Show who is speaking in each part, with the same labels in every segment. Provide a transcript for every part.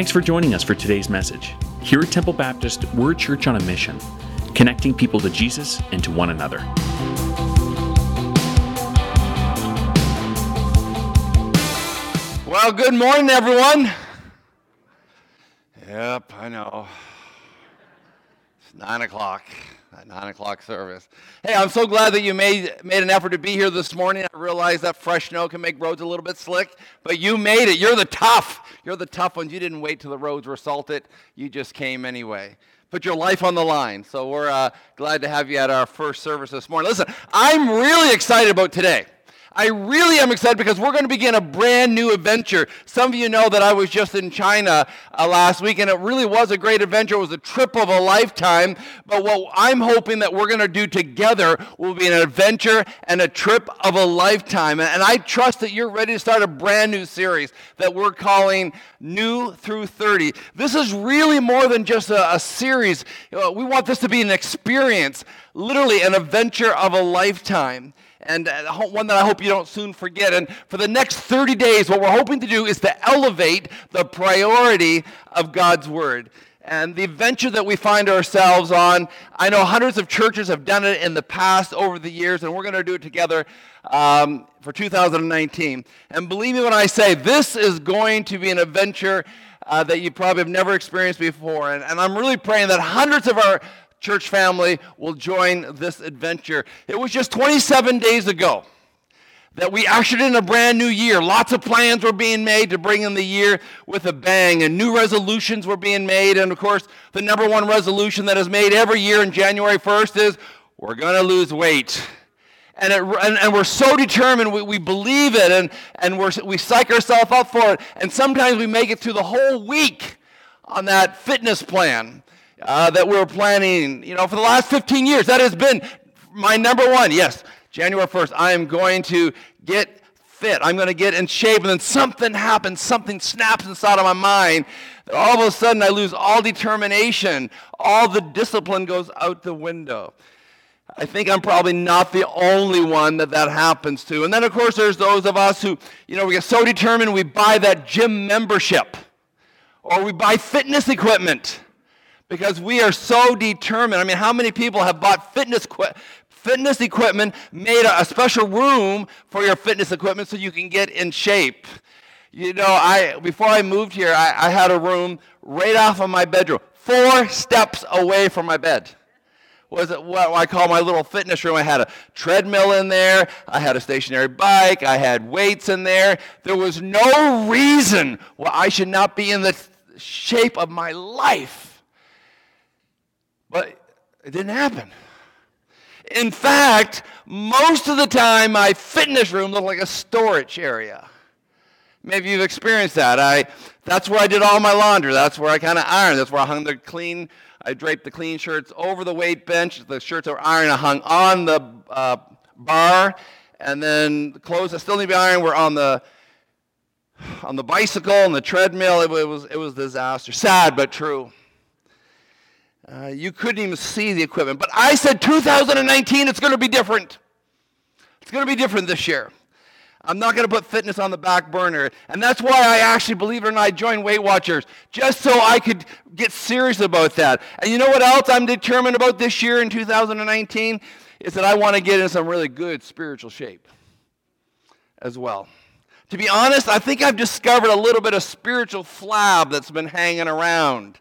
Speaker 1: Thanks for joining us for today's message. Here at Temple Baptist, we're a church on a mission, connecting people to Jesus and to one another.
Speaker 2: Well, good morning, everyone. Yep, I know. It's nine o'clock, that nine o'clock service. Hey, I'm so glad that you made, made an effort to be here this morning. I realize that fresh snow can make roads a little bit slick, but you made it. You're the tough. You're the tough ones. You didn't wait till the roads were salted, you just came anyway. Put your life on the line. So we're uh, glad to have you at our first service this morning. Listen, I'm really excited about today. I really am excited because we're going to begin a brand new adventure. Some of you know that I was just in China uh, last week, and it really was a great adventure. It was a trip of a lifetime. But what I'm hoping that we're going to do together will be an adventure and a trip of a lifetime. And I trust that you're ready to start a brand new series that we're calling New Through 30. This is really more than just a, a series. Uh, we want this to be an experience, literally an adventure of a lifetime and uh, one that I hope you don't soon forget. And for the next 30 days, what we're hoping to do is to elevate the priority of God's Word. And the adventure that we find ourselves on, I know hundreds of churches have done it in the past over the years, and we're going to do it together um, for 2019. And believe me when I say this is going to be an adventure uh, that you probably have never experienced before. And, and I'm really praying that hundreds of our church family will join this adventure. It was just 27 days ago that we ushered in a brand new year. Lots of plans were being made to bring in the year with a bang, and new resolutions were being made. And of course, the number one resolution that is made every year in January 1st is we're going to lose weight. And, it, and, and, we're so determined, we, we believe it, and, and we're, we psych ourselves up for it. And sometimes we make it through the whole week on that fitness plan uh, that we're planning, you know, for the last 15 years. That has been my number one. Yes, January 1st, I am going to get fit. I'm going to get in shape. And then something happens, something snaps inside of my mind. All of a sudden, I lose all determination. All the discipline goes out the window. I think I'm probably not the only one that that happens to. And then, of course, there's those of us who, you know, we get so determined we buy that gym membership or we buy fitness equipment because we are so determined. I mean, how many people have bought fitness fitness equipment, made a, special room for your fitness equipment so you can get in shape? You know, I before I moved here, I, I had a room right off of my bedroom, four steps away from my bed was it what I call my little fitness room. I had a treadmill in there, I had a stationary bike, I had weights in there. There was no reason why I should not be in the shape of my life. But it didn't happen. In fact, most of the time, my fitness room looked like a storage area. Maybe you've experienced that. I, that's where I did all my laundry. That's where I kind of ironed. That's where I hung the clean. I draped the clean shirts over the weight bench. The shirts that were ironed, I hung on the uh, bar, and then the clothes that still need to be ironed were on the on the bicycle and the treadmill. It, it was it was disaster. Sad but true. Uh, you couldn't even see the equipment. But I said 2019, it's going to be different. It's going to be different this year. I'm not going to put fitness on the back burner. And that's why I actually, believe it or not, I joined Weight Watchers, just so I could get serious about that. And you know what else I'm determined about this year in 2019? Is that I want to get in some really good spiritual shape as well. To be honest, I think I've discovered a little bit of spiritual flab that's been hanging around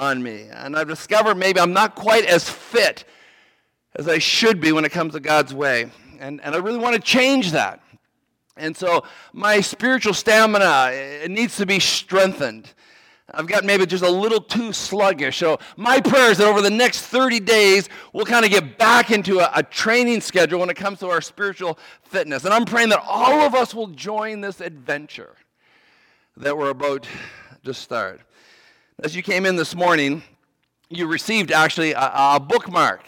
Speaker 2: on me. And I've discovered maybe I'm not quite as fit as I should be when it comes to God's way. And, and I really want to change that. And so my spiritual stamina it needs to be strengthened. I've got maybe just a little too sluggish. So my prayer is that over the next 30 days, we'll kind of get back into a, a, training schedule when it comes to our spiritual fitness. And I'm praying that all of us will join this adventure that we're about to start. As you came in this morning, you received actually a, a bookmark.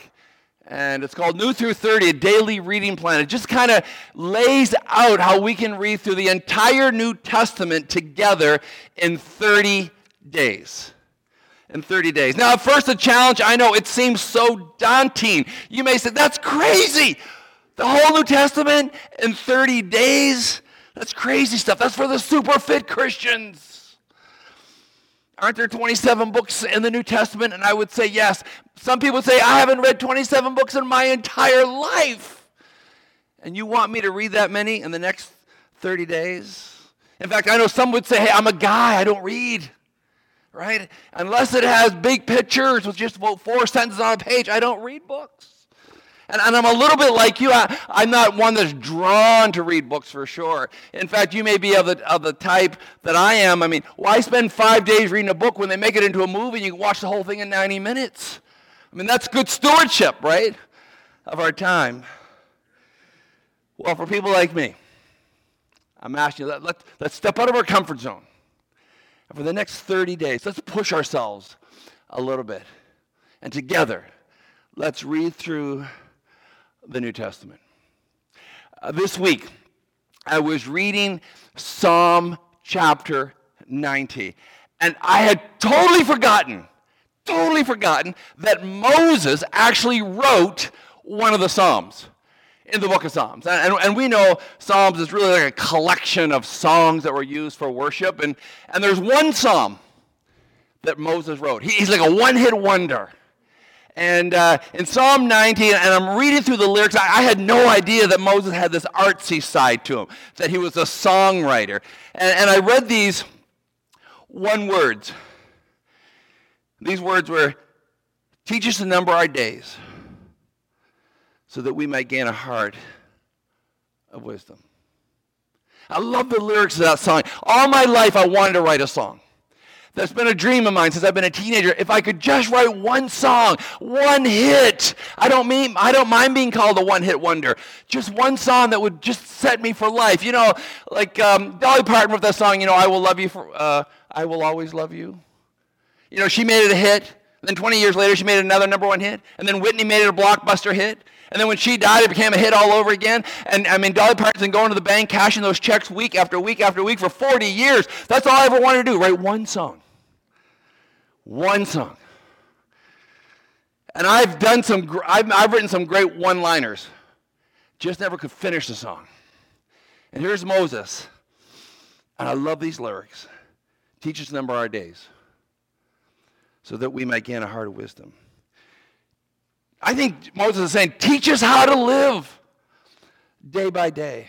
Speaker 2: And it's called New Through 30, a daily reading plan. It just kind of lays out how we can read through the entire New Testament together in 30 days. In 30 days. Now, at first, the challenge, I know it seems so daunting. You may say, that's crazy. The whole New Testament in 30 days? That's crazy stuff. That's for the super fit Christians. Aren't there 27 books in the New Testament? And I would say yes. Some people say, I haven't read 27 books in my entire life. And you want me to read that many in the next 30 days? In fact, I know some would say, hey, I'm a guy, I don't read. Right? Unless it has big pictures with just about four sentences on a page, I don't read books. And, and I'm a little bit like you. I, I'm not one that's drawn to read books for sure. In fact, you may be of the, of the type that I am. I mean, why spend five days reading a book when they make it into a movie and you can watch the whole thing in 90 minutes? I mean, that's good stewardship, right? Of our time. Well, for people like me, I'm asking you, let, let, let's step out of our comfort zone. And for the next 30 days, let's push ourselves a little bit. And together, let's read through the New Testament. Uh, this week, I was reading Psalm chapter 90, and I had totally forgotten, totally forgotten that Moses actually wrote one of the Psalms in the book of Psalms. And, and, we know Psalms is really like a collection of songs that were used for worship. And, and there's one Psalm that Moses wrote. He, he's like a one hit wonder. And uh, in Psalm 90, and I'm reading through the lyrics, I, I, had no idea that Moses had this artsy side to him, that he was a songwriter. And, and I read these one words. These words were, Teach us to number our days so that we might gain a heart of wisdom. I love the lyrics of that song. All my life, I wanted to write a song. That's been a dream of mine since I've been a teenager. If I could just write one song, one hit. I don't mean I don't mind being called a one-hit wonder. Just one song that would just set me for life. You know, like um, Dolly Parton with that song. You know, I will love you for. Uh, I will always love you. You know, she made it a hit. Then 20 years later, she made another number one hit. And then Whitney made it a blockbuster hit. And then when she died, it became a hit all over again. And I mean, Dolly Parton's been going to the bank, cashing those checks week after week after week for 40 years. That's all I ever wanted to do, write one song. One song. And I've done some, I've, I've written some great one liners, just never could finish the song. And here's Moses. And I love these lyrics. Teach us number our days so that we might gain a heart of wisdom. I think Moses is saying, teach us how to live day by day.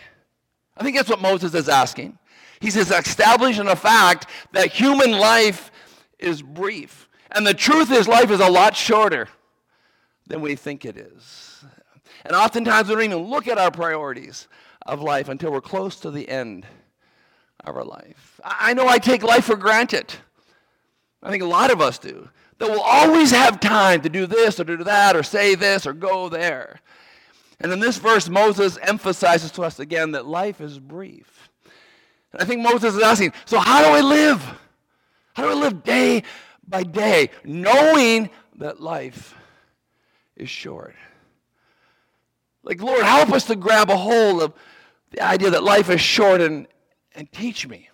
Speaker 2: I think that's what Moses is asking. He says, establishing a fact that human life is brief. And the truth is, life is a lot shorter than we think it is. And oftentimes we don't even look at our priorities of life until we're close to the end of our life. I know I take life for granted. I think a lot of us do. That we'll always have time to do this or do that or say this or go there. And in this verse, Moses emphasizes to us again that life is brief. And I think Moses is asking, so how do I live? How do I live day by day, knowing that life is short? Like, Lord, help us to grab a hold of the idea that life is short and, and teach me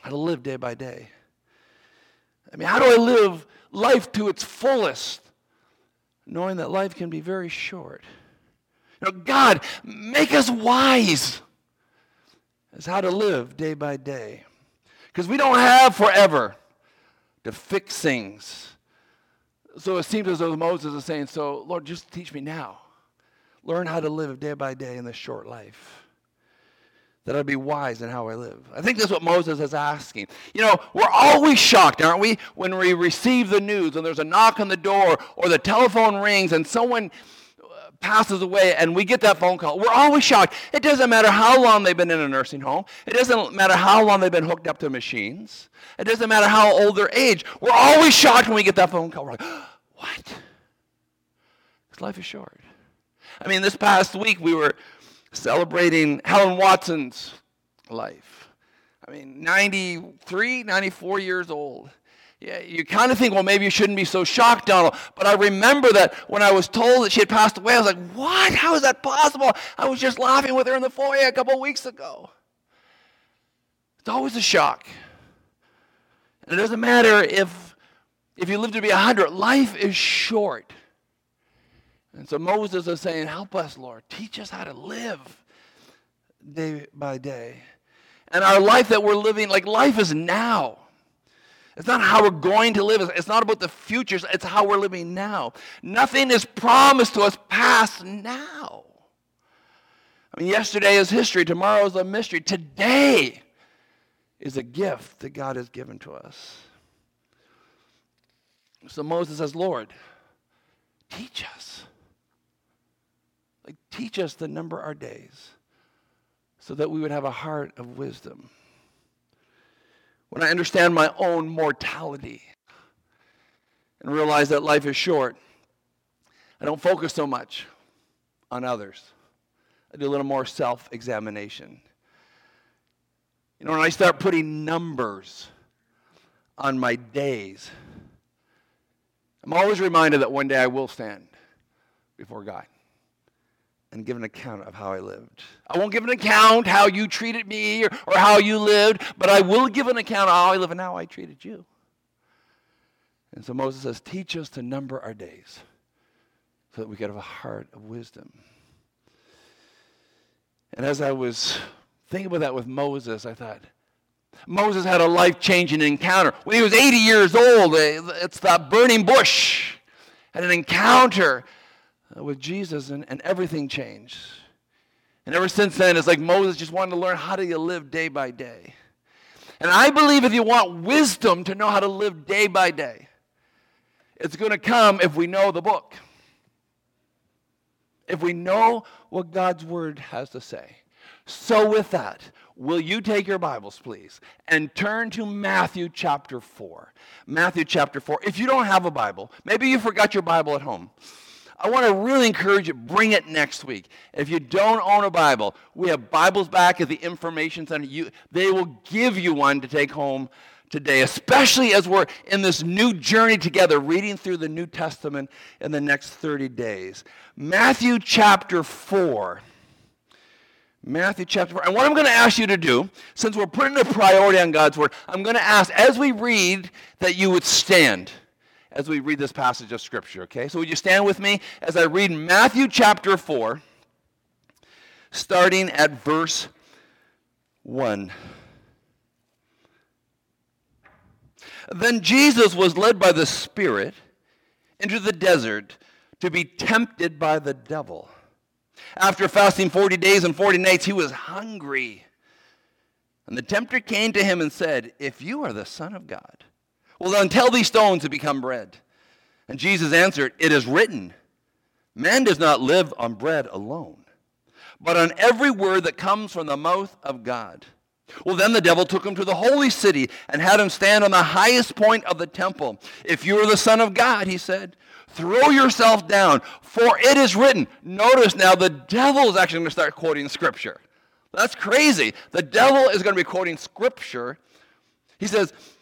Speaker 2: how to live day by day. I mean, how do I live life to its fullest, knowing that life can be very short? You know, God, make us wise as how to live day by day. Because we don't have forever to fix things. So it seems as though Moses is saying, So, Lord, just teach me now. Learn how to live day by day in this short life that I'd be wise in how I live. I think that's what Moses is asking. You know, we're always shocked, aren't we, when we receive the news and there's a knock on the door or the telephone rings and someone passes away and we get that phone call. We're always shocked. It doesn't matter how long they've been in a nursing home. It doesn't matter how long they've been hooked up to machines. It doesn't matter how old their age. We're always shocked when we get that phone call. We're like, what? Because life is short. I mean, this past week we were celebrating Helen Watson's life. I mean, 93, 94 years old. You kind of think, well, maybe you shouldn't be so shocked, Donald. But I remember that when I was told that she had passed away, I was like, what? How is that possible? I was just laughing with her in the foyer a couple of weeks ago. It's always a shock. And it doesn't matter if, if you live to be 100, life is short. And so Moses is saying, Help us, Lord. Teach us how to live day by day. And our life that we're living, like life is now. It's not how we're going to live. It's not about the future. It's how we're living now. Nothing is promised to us past now. I mean, yesterday is history. Tomorrow is a mystery. Today is a gift that God has given to us. So Moses says, Lord, teach us. Like, teach us to number our days so that we would have a heart of wisdom. When I understand my own mortality and realize that life is short, I don't focus so much on others. I do a little more self examination. You know, when I start putting numbers on my days, I'm always reminded that one day I will stand before God and give an account of how I lived. I won't give an account how you treated me or, or how you lived, but I will give an account of how I live and how I treated you. And so Moses says, Teach us to number our days so that we could have a heart of wisdom. And as I was thinking about that with Moses, I thought, Moses had a life changing encounter. When he was 80 years old, eh, it's that burning bush, had an encounter Uh, with Jesus, and, and everything changed. And ever since then, it's like Moses just wanted to learn how do you live day by day. And I believe if you want wisdom to know how to live day by day, it's going to come if we know the book. If we know what God's word has to say. So, with that, will you take your Bibles, please, and turn to Matthew chapter 4? Matthew chapter 4. If you don't have a Bible, maybe you forgot your Bible at home. I want to really encourage you, bring it next week. If you don't own a Bible, we have Bibles back at the Information Center. You, they will give you one to take home today, especially as we're in this new journey together, reading through the New Testament in the next 30 days. Matthew chapter 4. Matthew chapter 4. And what I'm going to ask you to do, since we're putting a priority on God's Word, I'm going to ask as we read that you would stand as we read this passage of Scripture, okay? So would you stand with me as I read Matthew chapter 4, starting at verse 1. Then Jesus was led by the Spirit into the desert to be tempted by the devil. After fasting 40 days and 40 nights, he was hungry. And the tempter came to him and said, If you are the Son of God, well, then tell these stones to become bread. And Jesus answered, It is written, Man does not live on bread alone, but on every word that comes from the mouth of God. Well, then the devil took him to the holy city and had him stand on the highest point of the temple. If you are the Son of God, he said, throw yourself down, for it is written. Notice now the devil is actually going to start quoting scripture. That's crazy. The devil is going to be quoting scripture. He says,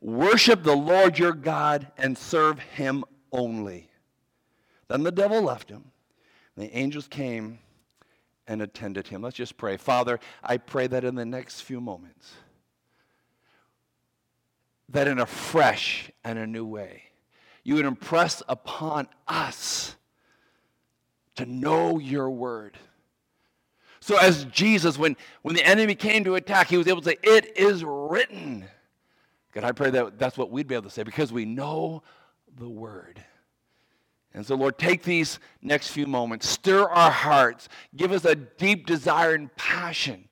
Speaker 2: Worship the Lord your God and serve him only. Then the devil left him. And the angels came and attended him. Let's just pray. Father, I pray that in the next few moments, that in a fresh and a new way, you would impress upon us to know your word. So, as Jesus, when, when the enemy came to attack, he was able to say, It is written. God, I pray that that's what we'd be able to say because we know the word. And so, Lord, take these next few moments, stir our hearts, give us a deep desire and passion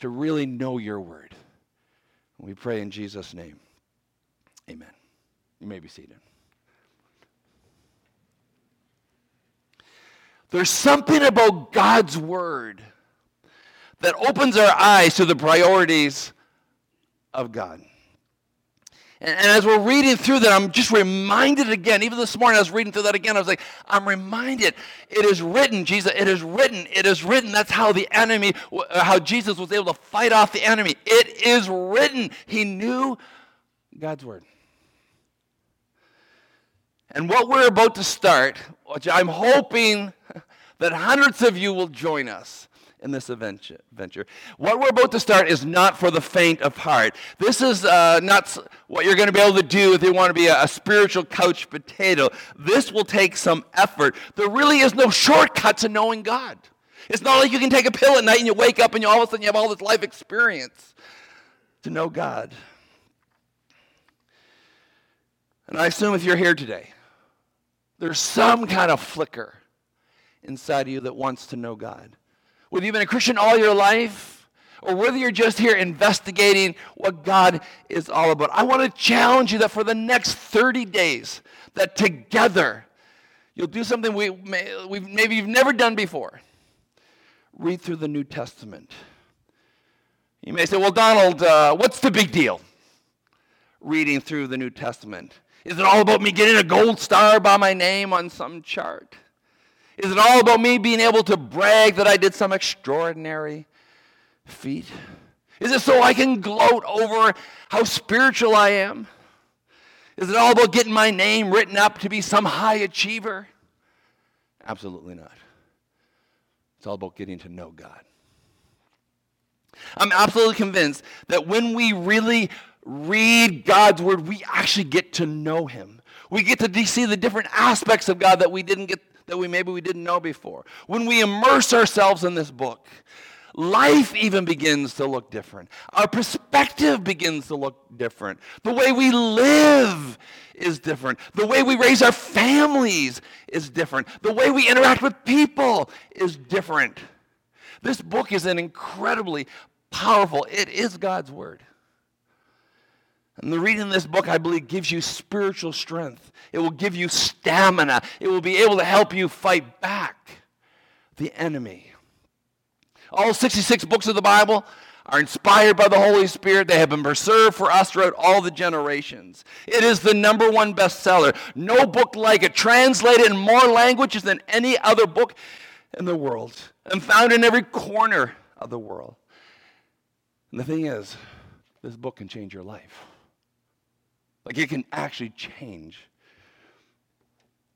Speaker 2: to really know your word. We pray in Jesus' name. Amen. You may be seated. There's something about God's word that opens our eyes to the priorities of God. And, as we're reading through that, I'm just reminded again, even this morning I was reading through that again, I was like, I'm reminded, it is written, Jesus, it is written, it is written. That's how the enemy, uh, how Jesus was able to fight off the enemy. It is written. He knew God's word. And what we're about to start, which I'm hoping that hundreds of you will join us in this adventure. What we're about to start is not for the faint of heart. This is uh, not what you're going to be able to do if you want to be a, a spiritual couch potato. This will take some effort. There really is no shortcut to knowing God. It's not like you can take a pill at night and you wake up and you all of a sudden you have all this life experience to know God. And I assume if you're here today, there's some kind of flicker inside of you that wants to know God. Whether you've been a Christian all your life, or whether you're just here investigating what God is all about, I want to challenge you that for the next 30 days, that together you'll do something we may, we've, maybe you've never done before. Read through the New Testament. You may say, well, Donald, uh, what's the big deal reading through the New Testament? Is it all about me getting a gold star by my name on some chart? Is it all about me being able to brag that I did some extraordinary feat? Is it so I can gloat over how spiritual I am? Is it all about getting my name written up to be some high achiever? Absolutely not. It's all about getting to know God. I'm absolutely convinced that when we really read God's word, we actually get to know him. We get to see the different aspects of God that we didn't get that we maybe we didn't know before. When we immerse ourselves in this book, life even begins to look different. Our perspective begins to look different. The way we live is different. The way we raise our families is different. The way we interact with people is different. This book is an incredibly powerful, it is God's word. And the reading of this book, I believe, gives you spiritual strength. It will give you stamina. It will be able to help you fight back the enemy. All 66 books of the Bible are inspired by the Holy Spirit. They have been preserved for us throughout all the generations. It is the number one bestseller. No book like it, translated in more languages than any other book in the world, and found in every corner of the world. And the thing is, this book can change your life. Like it can actually change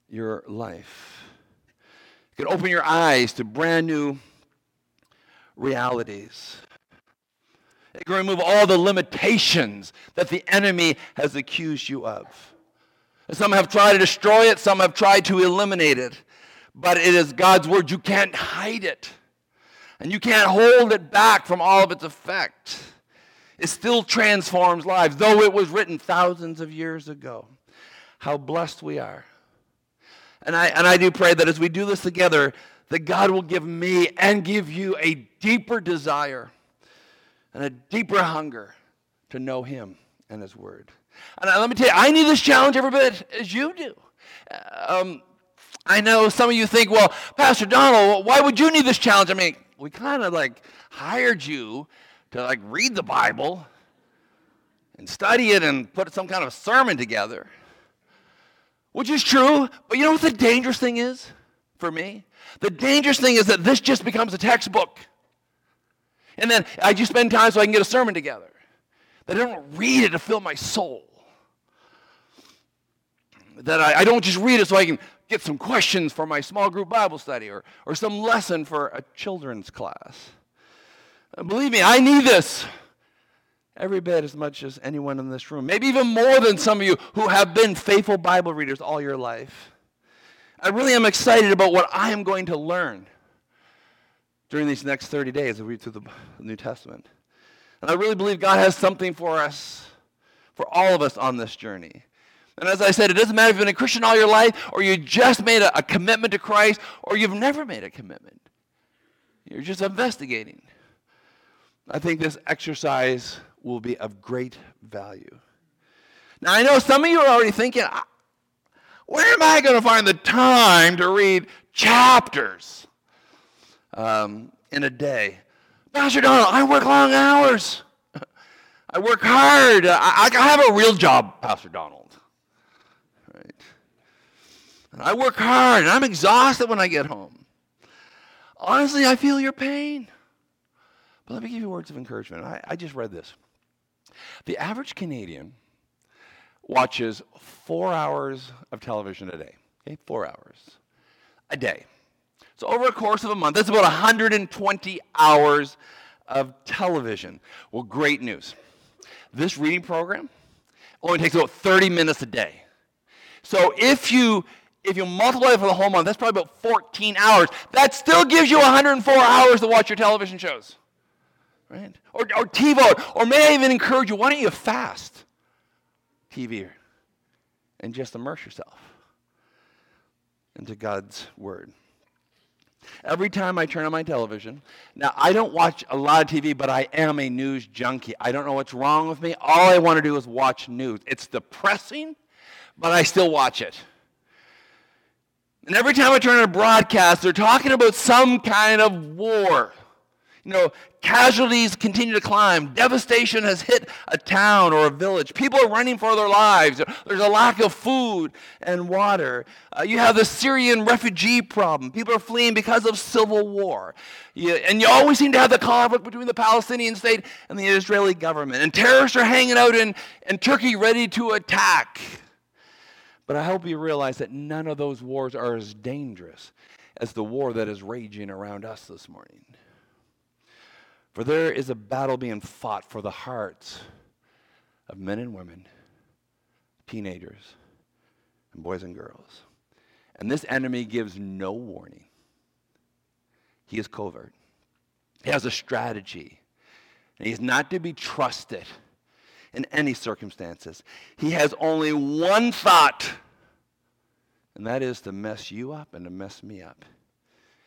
Speaker 2: your life. It can open your eyes to brand new realities. It can remove all the limitations that the enemy has accused you of. Some have tried to destroy it, some have tried to eliminate it. But it is God's word. You can't hide it. And you can't hold it back from all of its effect. It still transforms lives, though it was written thousands of years ago. How blessed we are. And I, and I do pray that as we do this together, that God will give me and give you a deeper desire and a deeper hunger to know Him and His Word. And let me tell you, I need this challenge every bit as you do. Um, I know some of you think, well, Pastor Donald, why would you need this challenge? I mean, we kind of like hired you to like read the Bible and study it and put some kind of sermon together, which is true. But you know what the dangerous thing is for me? The dangerous thing is that this just becomes a textbook. And then I just spend time so I can get a sermon together. That I don't read it to fill my soul. That I, I don't just read it so I can get some questions for my small group Bible study or, or some lesson for a children's class. Uh, believe me, I need this every bit as much as anyone in this room. Maybe even more than some of you who have been faithful Bible readers all your life. I really am excited about what I am going to learn during these next 30 days as we read through the New Testament. And I really believe God has something for us, for all of us on this journey. And as I said, it doesn't matter if you've been a Christian all your life, or you just made a, a commitment to Christ, or you've never made a commitment. You're just investigating. I think this exercise will be of great value. Now, I know some of you are already thinking, where am I going to find the time to read chapters um, in a day? Pastor Donald, I work long hours. I work hard. I, I have a real job, Pastor Donald. Right? I work hard, and I'm exhausted when I get home. Honestly, I feel your pain. But let me give you words of encouragement. I, I just read this. The average Canadian watches four hours of television a day. Okay, four hours a day. So over a course of a month, that's about 120 hours of television. Well, great news. This reading program only takes about 30 minutes a day. So if you if you multiply it for the whole month, that's probably about 14 hours. That still gives you 104 hours to watch your television shows. Right? Or, or TiVo. Or may I even encourage you, why don't you fast TV and just immerse yourself into God's Word? Every time I turn on my television, now I don't watch a lot of TV, but I am a news junkie. I don't know what's wrong with me. All I want to do is watch news. It's depressing, but I still watch it. And every time I turn on a broadcast, they're talking about some kind of war. You know, casualties continue to climb. Devastation has hit a town or a village. People are running for their lives. There's a lack of food and water. Uh, you have the Syrian refugee problem. People are fleeing because of civil war. You, and you always seem to have the conflict between the Palestinian state and the Israeli government. And terrorists are hanging out in, in Turkey ready to attack. But I hope you realize that none of those wars are as dangerous as the war that is raging around us this morning. For there is a battle being fought for the hearts of men and women, teenagers, and boys and girls. And this enemy gives no warning. He is covert. He has a strategy. And he's not to be trusted in any circumstances. He has only one thought, and that is to mess you up and to mess me up.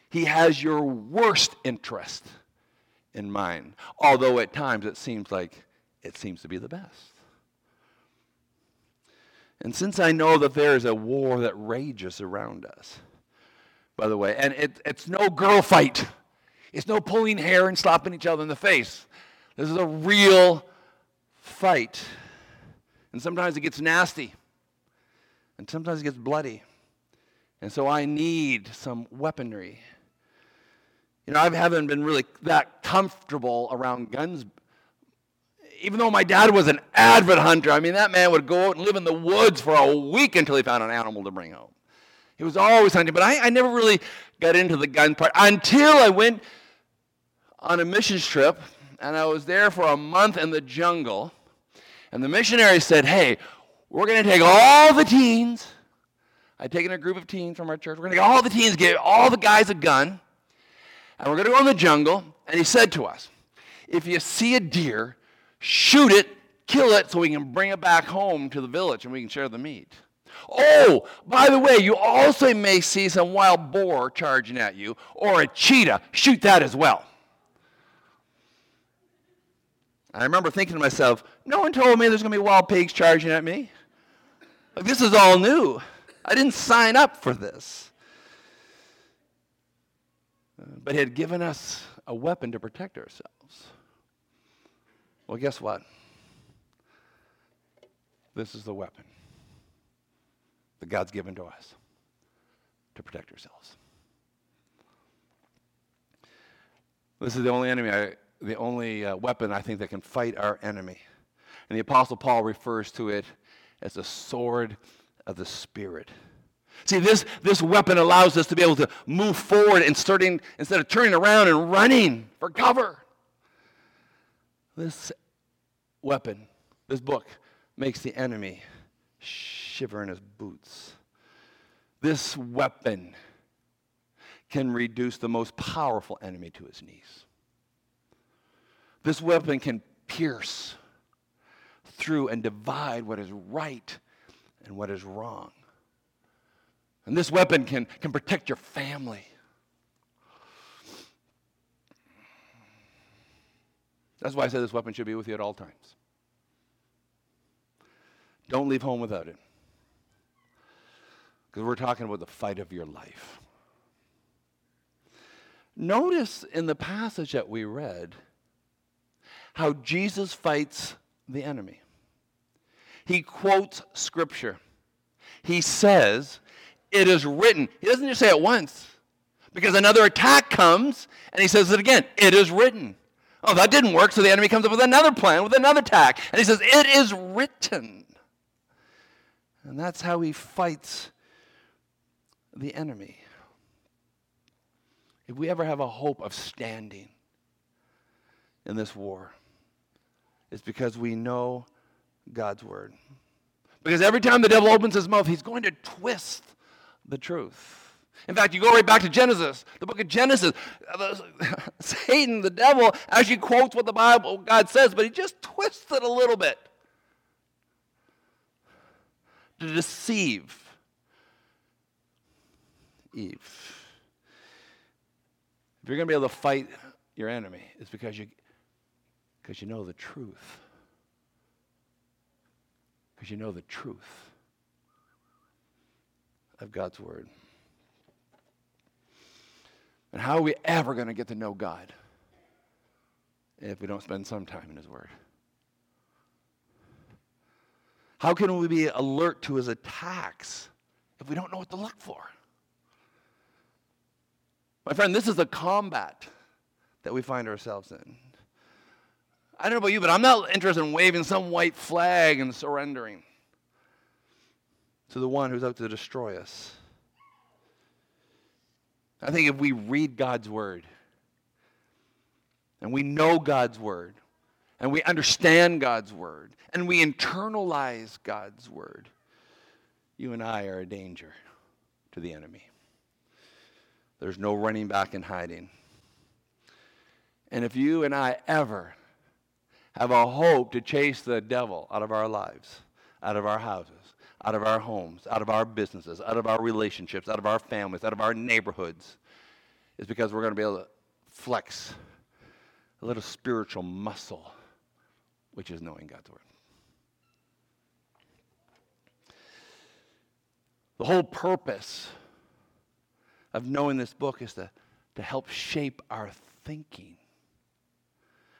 Speaker 2: He has your worst interest in mind, although at times it seems like it seems to be the best. And since I know that there is a war that rages around us, by the way, and it, it's no girl fight, it's no pulling hair and slapping each other in the face. This is a real fight. And sometimes it gets nasty. And sometimes it gets bloody. And so I need some weaponry. You know, I haven't been really that comfortable around guns. Even though my dad was an avid hunter, I mean, that man would go out and live in the woods for a week until he found an animal to bring home. He was always hunting, but I, I never really got into the gun part until I went on a missions trip and I was there for a month in the jungle. And the missionary said, Hey, we're going to take all the teens. I'd taken a group of teens from our church. We're going to take all the teens, give all the guys a gun, and we're going to go in the jungle. And he said to us, If you see a deer, shoot it, kill it, so we can bring it back home to the village and we can share the meat. Oh, by the way, you also may see some wild boar charging at you or a cheetah. Shoot that as well. I remember thinking to myself, no one told me there's going to be wild pigs charging at me. Like, this is all new. I didn't sign up for this. But had given us a weapon to protect ourselves. Well, guess what? This is the weapon that God's given to us to protect ourselves. This is the only enemy I, the only uh, weapon I think that can fight our enemy. And the Apostle Paul refers to it as the sword of the Spirit. See, this, this weapon allows us to be able to move forward and starting, instead of turning around and running for cover. This weapon, this book, makes the enemy shiver in his boots. This weapon can reduce the most powerful enemy to his knees. This weapon can pierce through and divide what is right and what is wrong. And this weapon can, can protect your family. That's why I say this weapon should be with you at all times. Don't leave home without it. Because we're talking about the fight of your life. Notice in the passage that we read, how Jesus fights the enemy. He quotes scripture. He says, It is written. He doesn't just say it once, because another attack comes, and he says it again. It is written. Oh, that didn't work, so the enemy comes up with another plan, with another attack. And he says, It is written. And that's how he fights the enemy. If we ever have a hope of standing in this war, it's because we know God's word. Because every time the devil opens his mouth, he's going to twist the truth. In fact, you go right back to Genesis, the book of Genesis. Uh, Satan, the devil, actually quotes what the Bible, God says, but he just twists it a little bit to deceive Eve. If you're going to be able to fight your enemy, it's because you, because you know the truth because you know the truth of God's Word. And how are we ever going to get to know God if we don't spend some time in His Word? How can we be alert to His attacks if we don't know what to look for? My friend, this is a combat that we find ourselves in. I don't know about you, but I'm not interested in waving some white flag and surrendering to the one who's out to destroy us. I think if we read God's word and we know God's word and we understand God's word and we internalize God's word, you and I are a danger to the enemy. There's no running back and hiding. And if you and I ever have a hope to chase the devil out of our lives, out of our houses, out of our homes, out of our businesses, out of our relationships, out of our families, out of our neighborhoods, is because we're going to be able to flex a little spiritual muscle, which is knowing God's Word. The whole purpose of knowing this book is to, to help shape our thinking.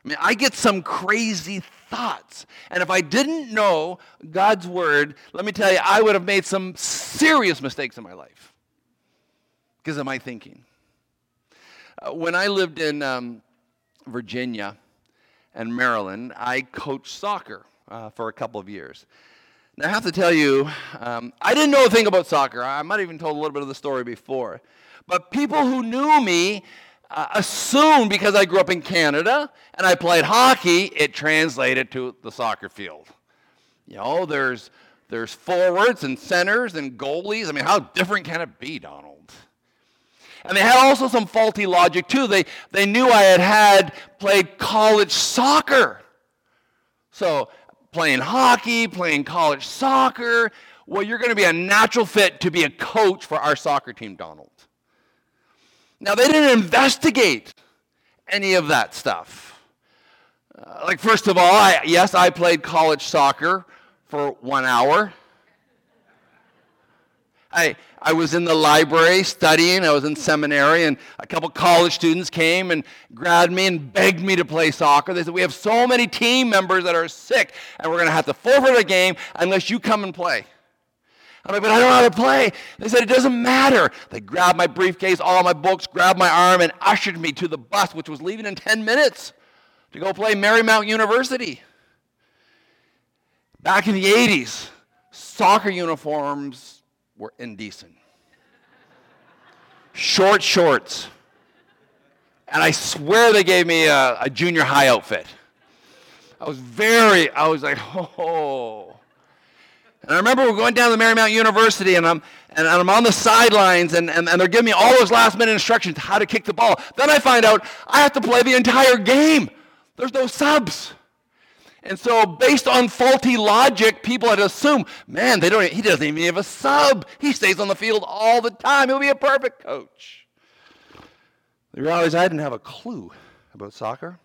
Speaker 2: I mean, I get some crazy thoughts. And if I didn't know God's word, let me tell you, I would have made some serious mistakes in my life because of my thinking. Uh, when I lived in um, Virginia and Maryland, I coached soccer uh, for a couple of years. Now, I have to tell you, um, I didn't know a thing about soccer. I might have even told a little bit of the story before. But people who knew me uh, assumed because I grew up in Canada and I played hockey, it translated to the soccer field. You know, there's there's forwards and centers and goalies. I mean, how different can it be, Donald? And they had also some faulty logic too. They they knew I had had played college soccer. So playing hockey, playing college soccer, well, you're going to be a natural fit to be a coach for our soccer team, Donald. Now, they didn't investigate any of that stuff. Uh, like, first of all, I, yes, I played college soccer for one hour. I, I was in the library studying. I was in seminary, and a couple college students came and grabbed me and begged me to play soccer. They said, We have so many team members that are sick, and we're going to have to forfeit a game unless you come and play. I'm like, but I don't know how to play. They said, it doesn't matter. They grabbed my briefcase, all my books, grabbed my arm, and ushered me to the bus, which was leaving in 10 minutes to go play Marymount University. Back in the 80s, soccer uniforms were indecent. Short shorts. And I swear they gave me a, a junior high outfit. I was very, I was like, oh. And I remember we're going down to Marymount University, and I'm, and I'm on the sidelines, and, and, and they're giving me all those last minute instructions how to kick the ball. Then I find out I have to play the entire game. There's no subs. And so, based on faulty logic, people had assumed, man, they don't, he doesn't even have a sub. He stays on the field all the time. He'll be a perfect coach. The reality is, I didn't have a clue about soccer.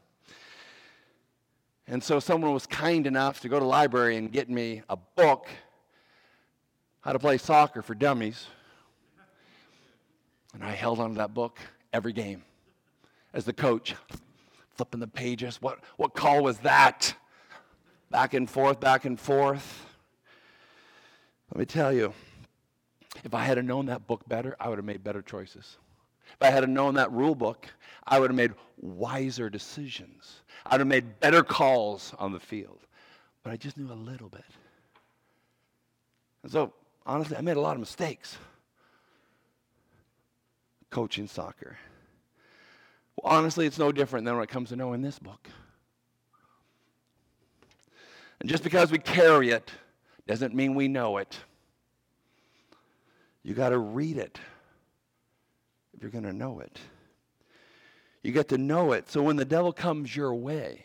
Speaker 2: And so, someone was kind enough to go to the library and get me a book how to play soccer for dummies. And I held onto that book every game as the coach, flipping the pages. What, what call was that? Back and forth, back and forth. Let me tell you, if I had known that book better, I would have made better choices. If I had known that rule book, I would have made wiser decisions. I would have made better calls on the field. But I just knew a little bit. And so, honestly, I made a lot of mistakes coaching soccer. Well, honestly, it's no different than when it comes to knowing this book. And just because we carry it doesn't mean we know it. You got to read it if you're going to know it. You get to know it. So when the devil comes your way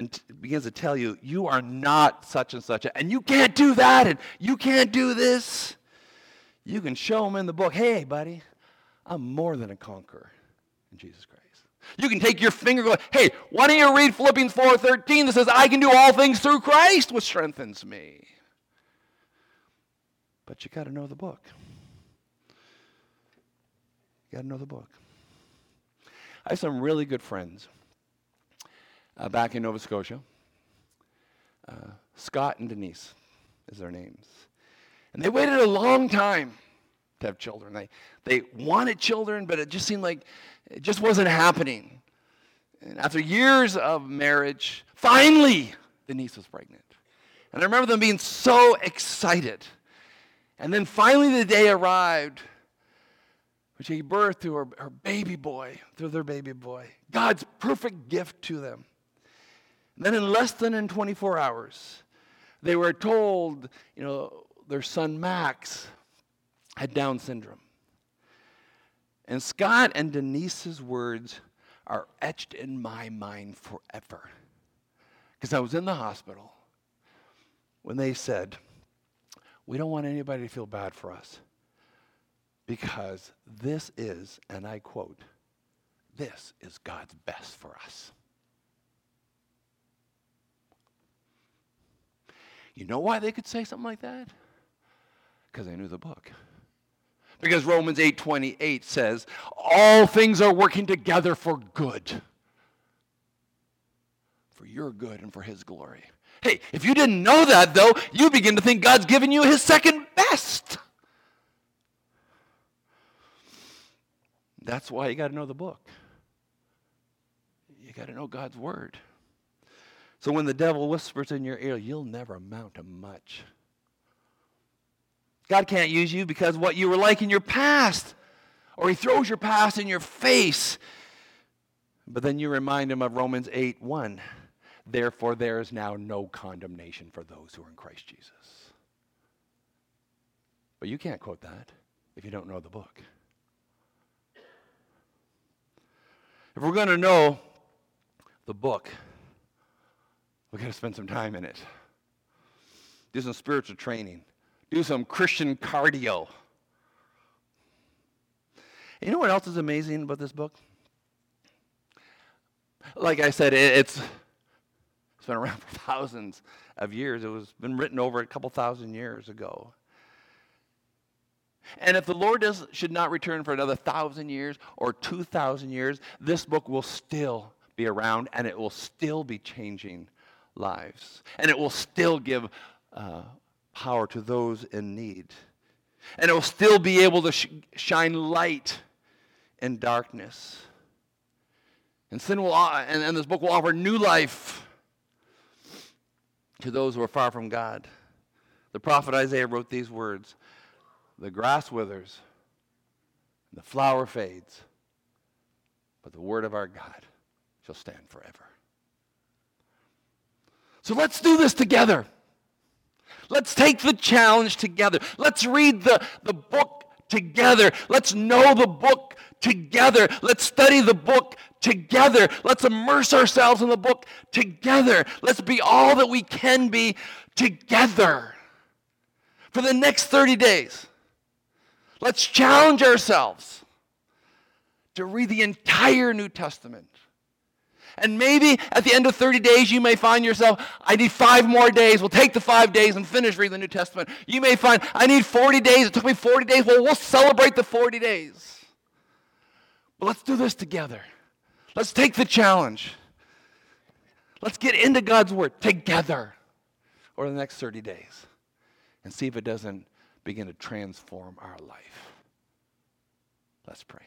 Speaker 2: and t- begins to tell you, you are not such and such, and you can't do that, and you can't do this, you can show them in the book, hey, buddy, I'm more than a conqueror in Jesus Christ. You can take your finger and go, hey, why don't you read Philippians 4.13 that says, I can do all things through Christ, which strengthens me. But you got to know the book. You got to know the book. I have some really good friends uh, back in Nova Scotia. Uh, Scott and Denise is their names. And they waited a long time to have children. They, they wanted children, but it just seemed like it just wasn't happening. And after years of marriage, finally, Denise was pregnant. And I remember them being so excited. And then finally, the day arrived when she gave birth to her, her baby boy, through their baby boy. God's perfect gift to them. Then, in less than in 24 hours, they were told, you know, their son Max had Down syndrome. And Scott and Denise's words are etched in my mind forever. Because I was in the hospital when they said, We don't want anybody to feel bad for us. Because this is, and I quote, this is God's best for us. You know why they could say something like that? Because they knew the book. Because Romans 8:28 says, "All things are working together for good." For your good and for his glory. Hey, if you didn't know that though, you begin to think God's given you his second best. That's why you got to know the book. You got to know God's word. So when the devil whispers in your ear, you'll never amount to much. God can't use you because what you were like in your past, or He throws your past in your face. But then you remind Him of Romans 8 1. Therefore, there is now no condemnation for those who are in Christ Jesus. But you can't quote that if you don't know the book. If we're going to know the book, we've got to spend some time in it. Do some spiritual training do some Christian cardio. You know what else is amazing about this book? Like I said, it's, it's been around for thousands of years. It was been written over a couple thousand years ago. And if the Lord does, should not return for another thousand years or two thousand years, this book will still be around and it will still be changing lives. And it will still give uh, power to those in need. And it will still be able to sh- shine light in darkness. And sin will, and, and this book will offer new life to those who are far from God. The prophet Isaiah wrote these words The grass withers, the flower fades, but the word of our God shall stand forever. So let's do this together. Let's take the challenge together. Let's read the, the book together. Let's know the book together. Let's study the book together. Let's immerse ourselves in the book together. Let's be all that we can be together for the next 30 days. Let's challenge ourselves to read the entire New Testament. And maybe at the end of 30 days, you may find yourself, I need five more days. We'll take the five days and finish reading the New Testament. You may find, I need 40 days. It took me 40 days. Well, we'll celebrate the 40 days. But let's do this together. Let's take the challenge. Let's get into God's Word together over the next 30 days and see if it doesn't begin to transform our life. Let's pray.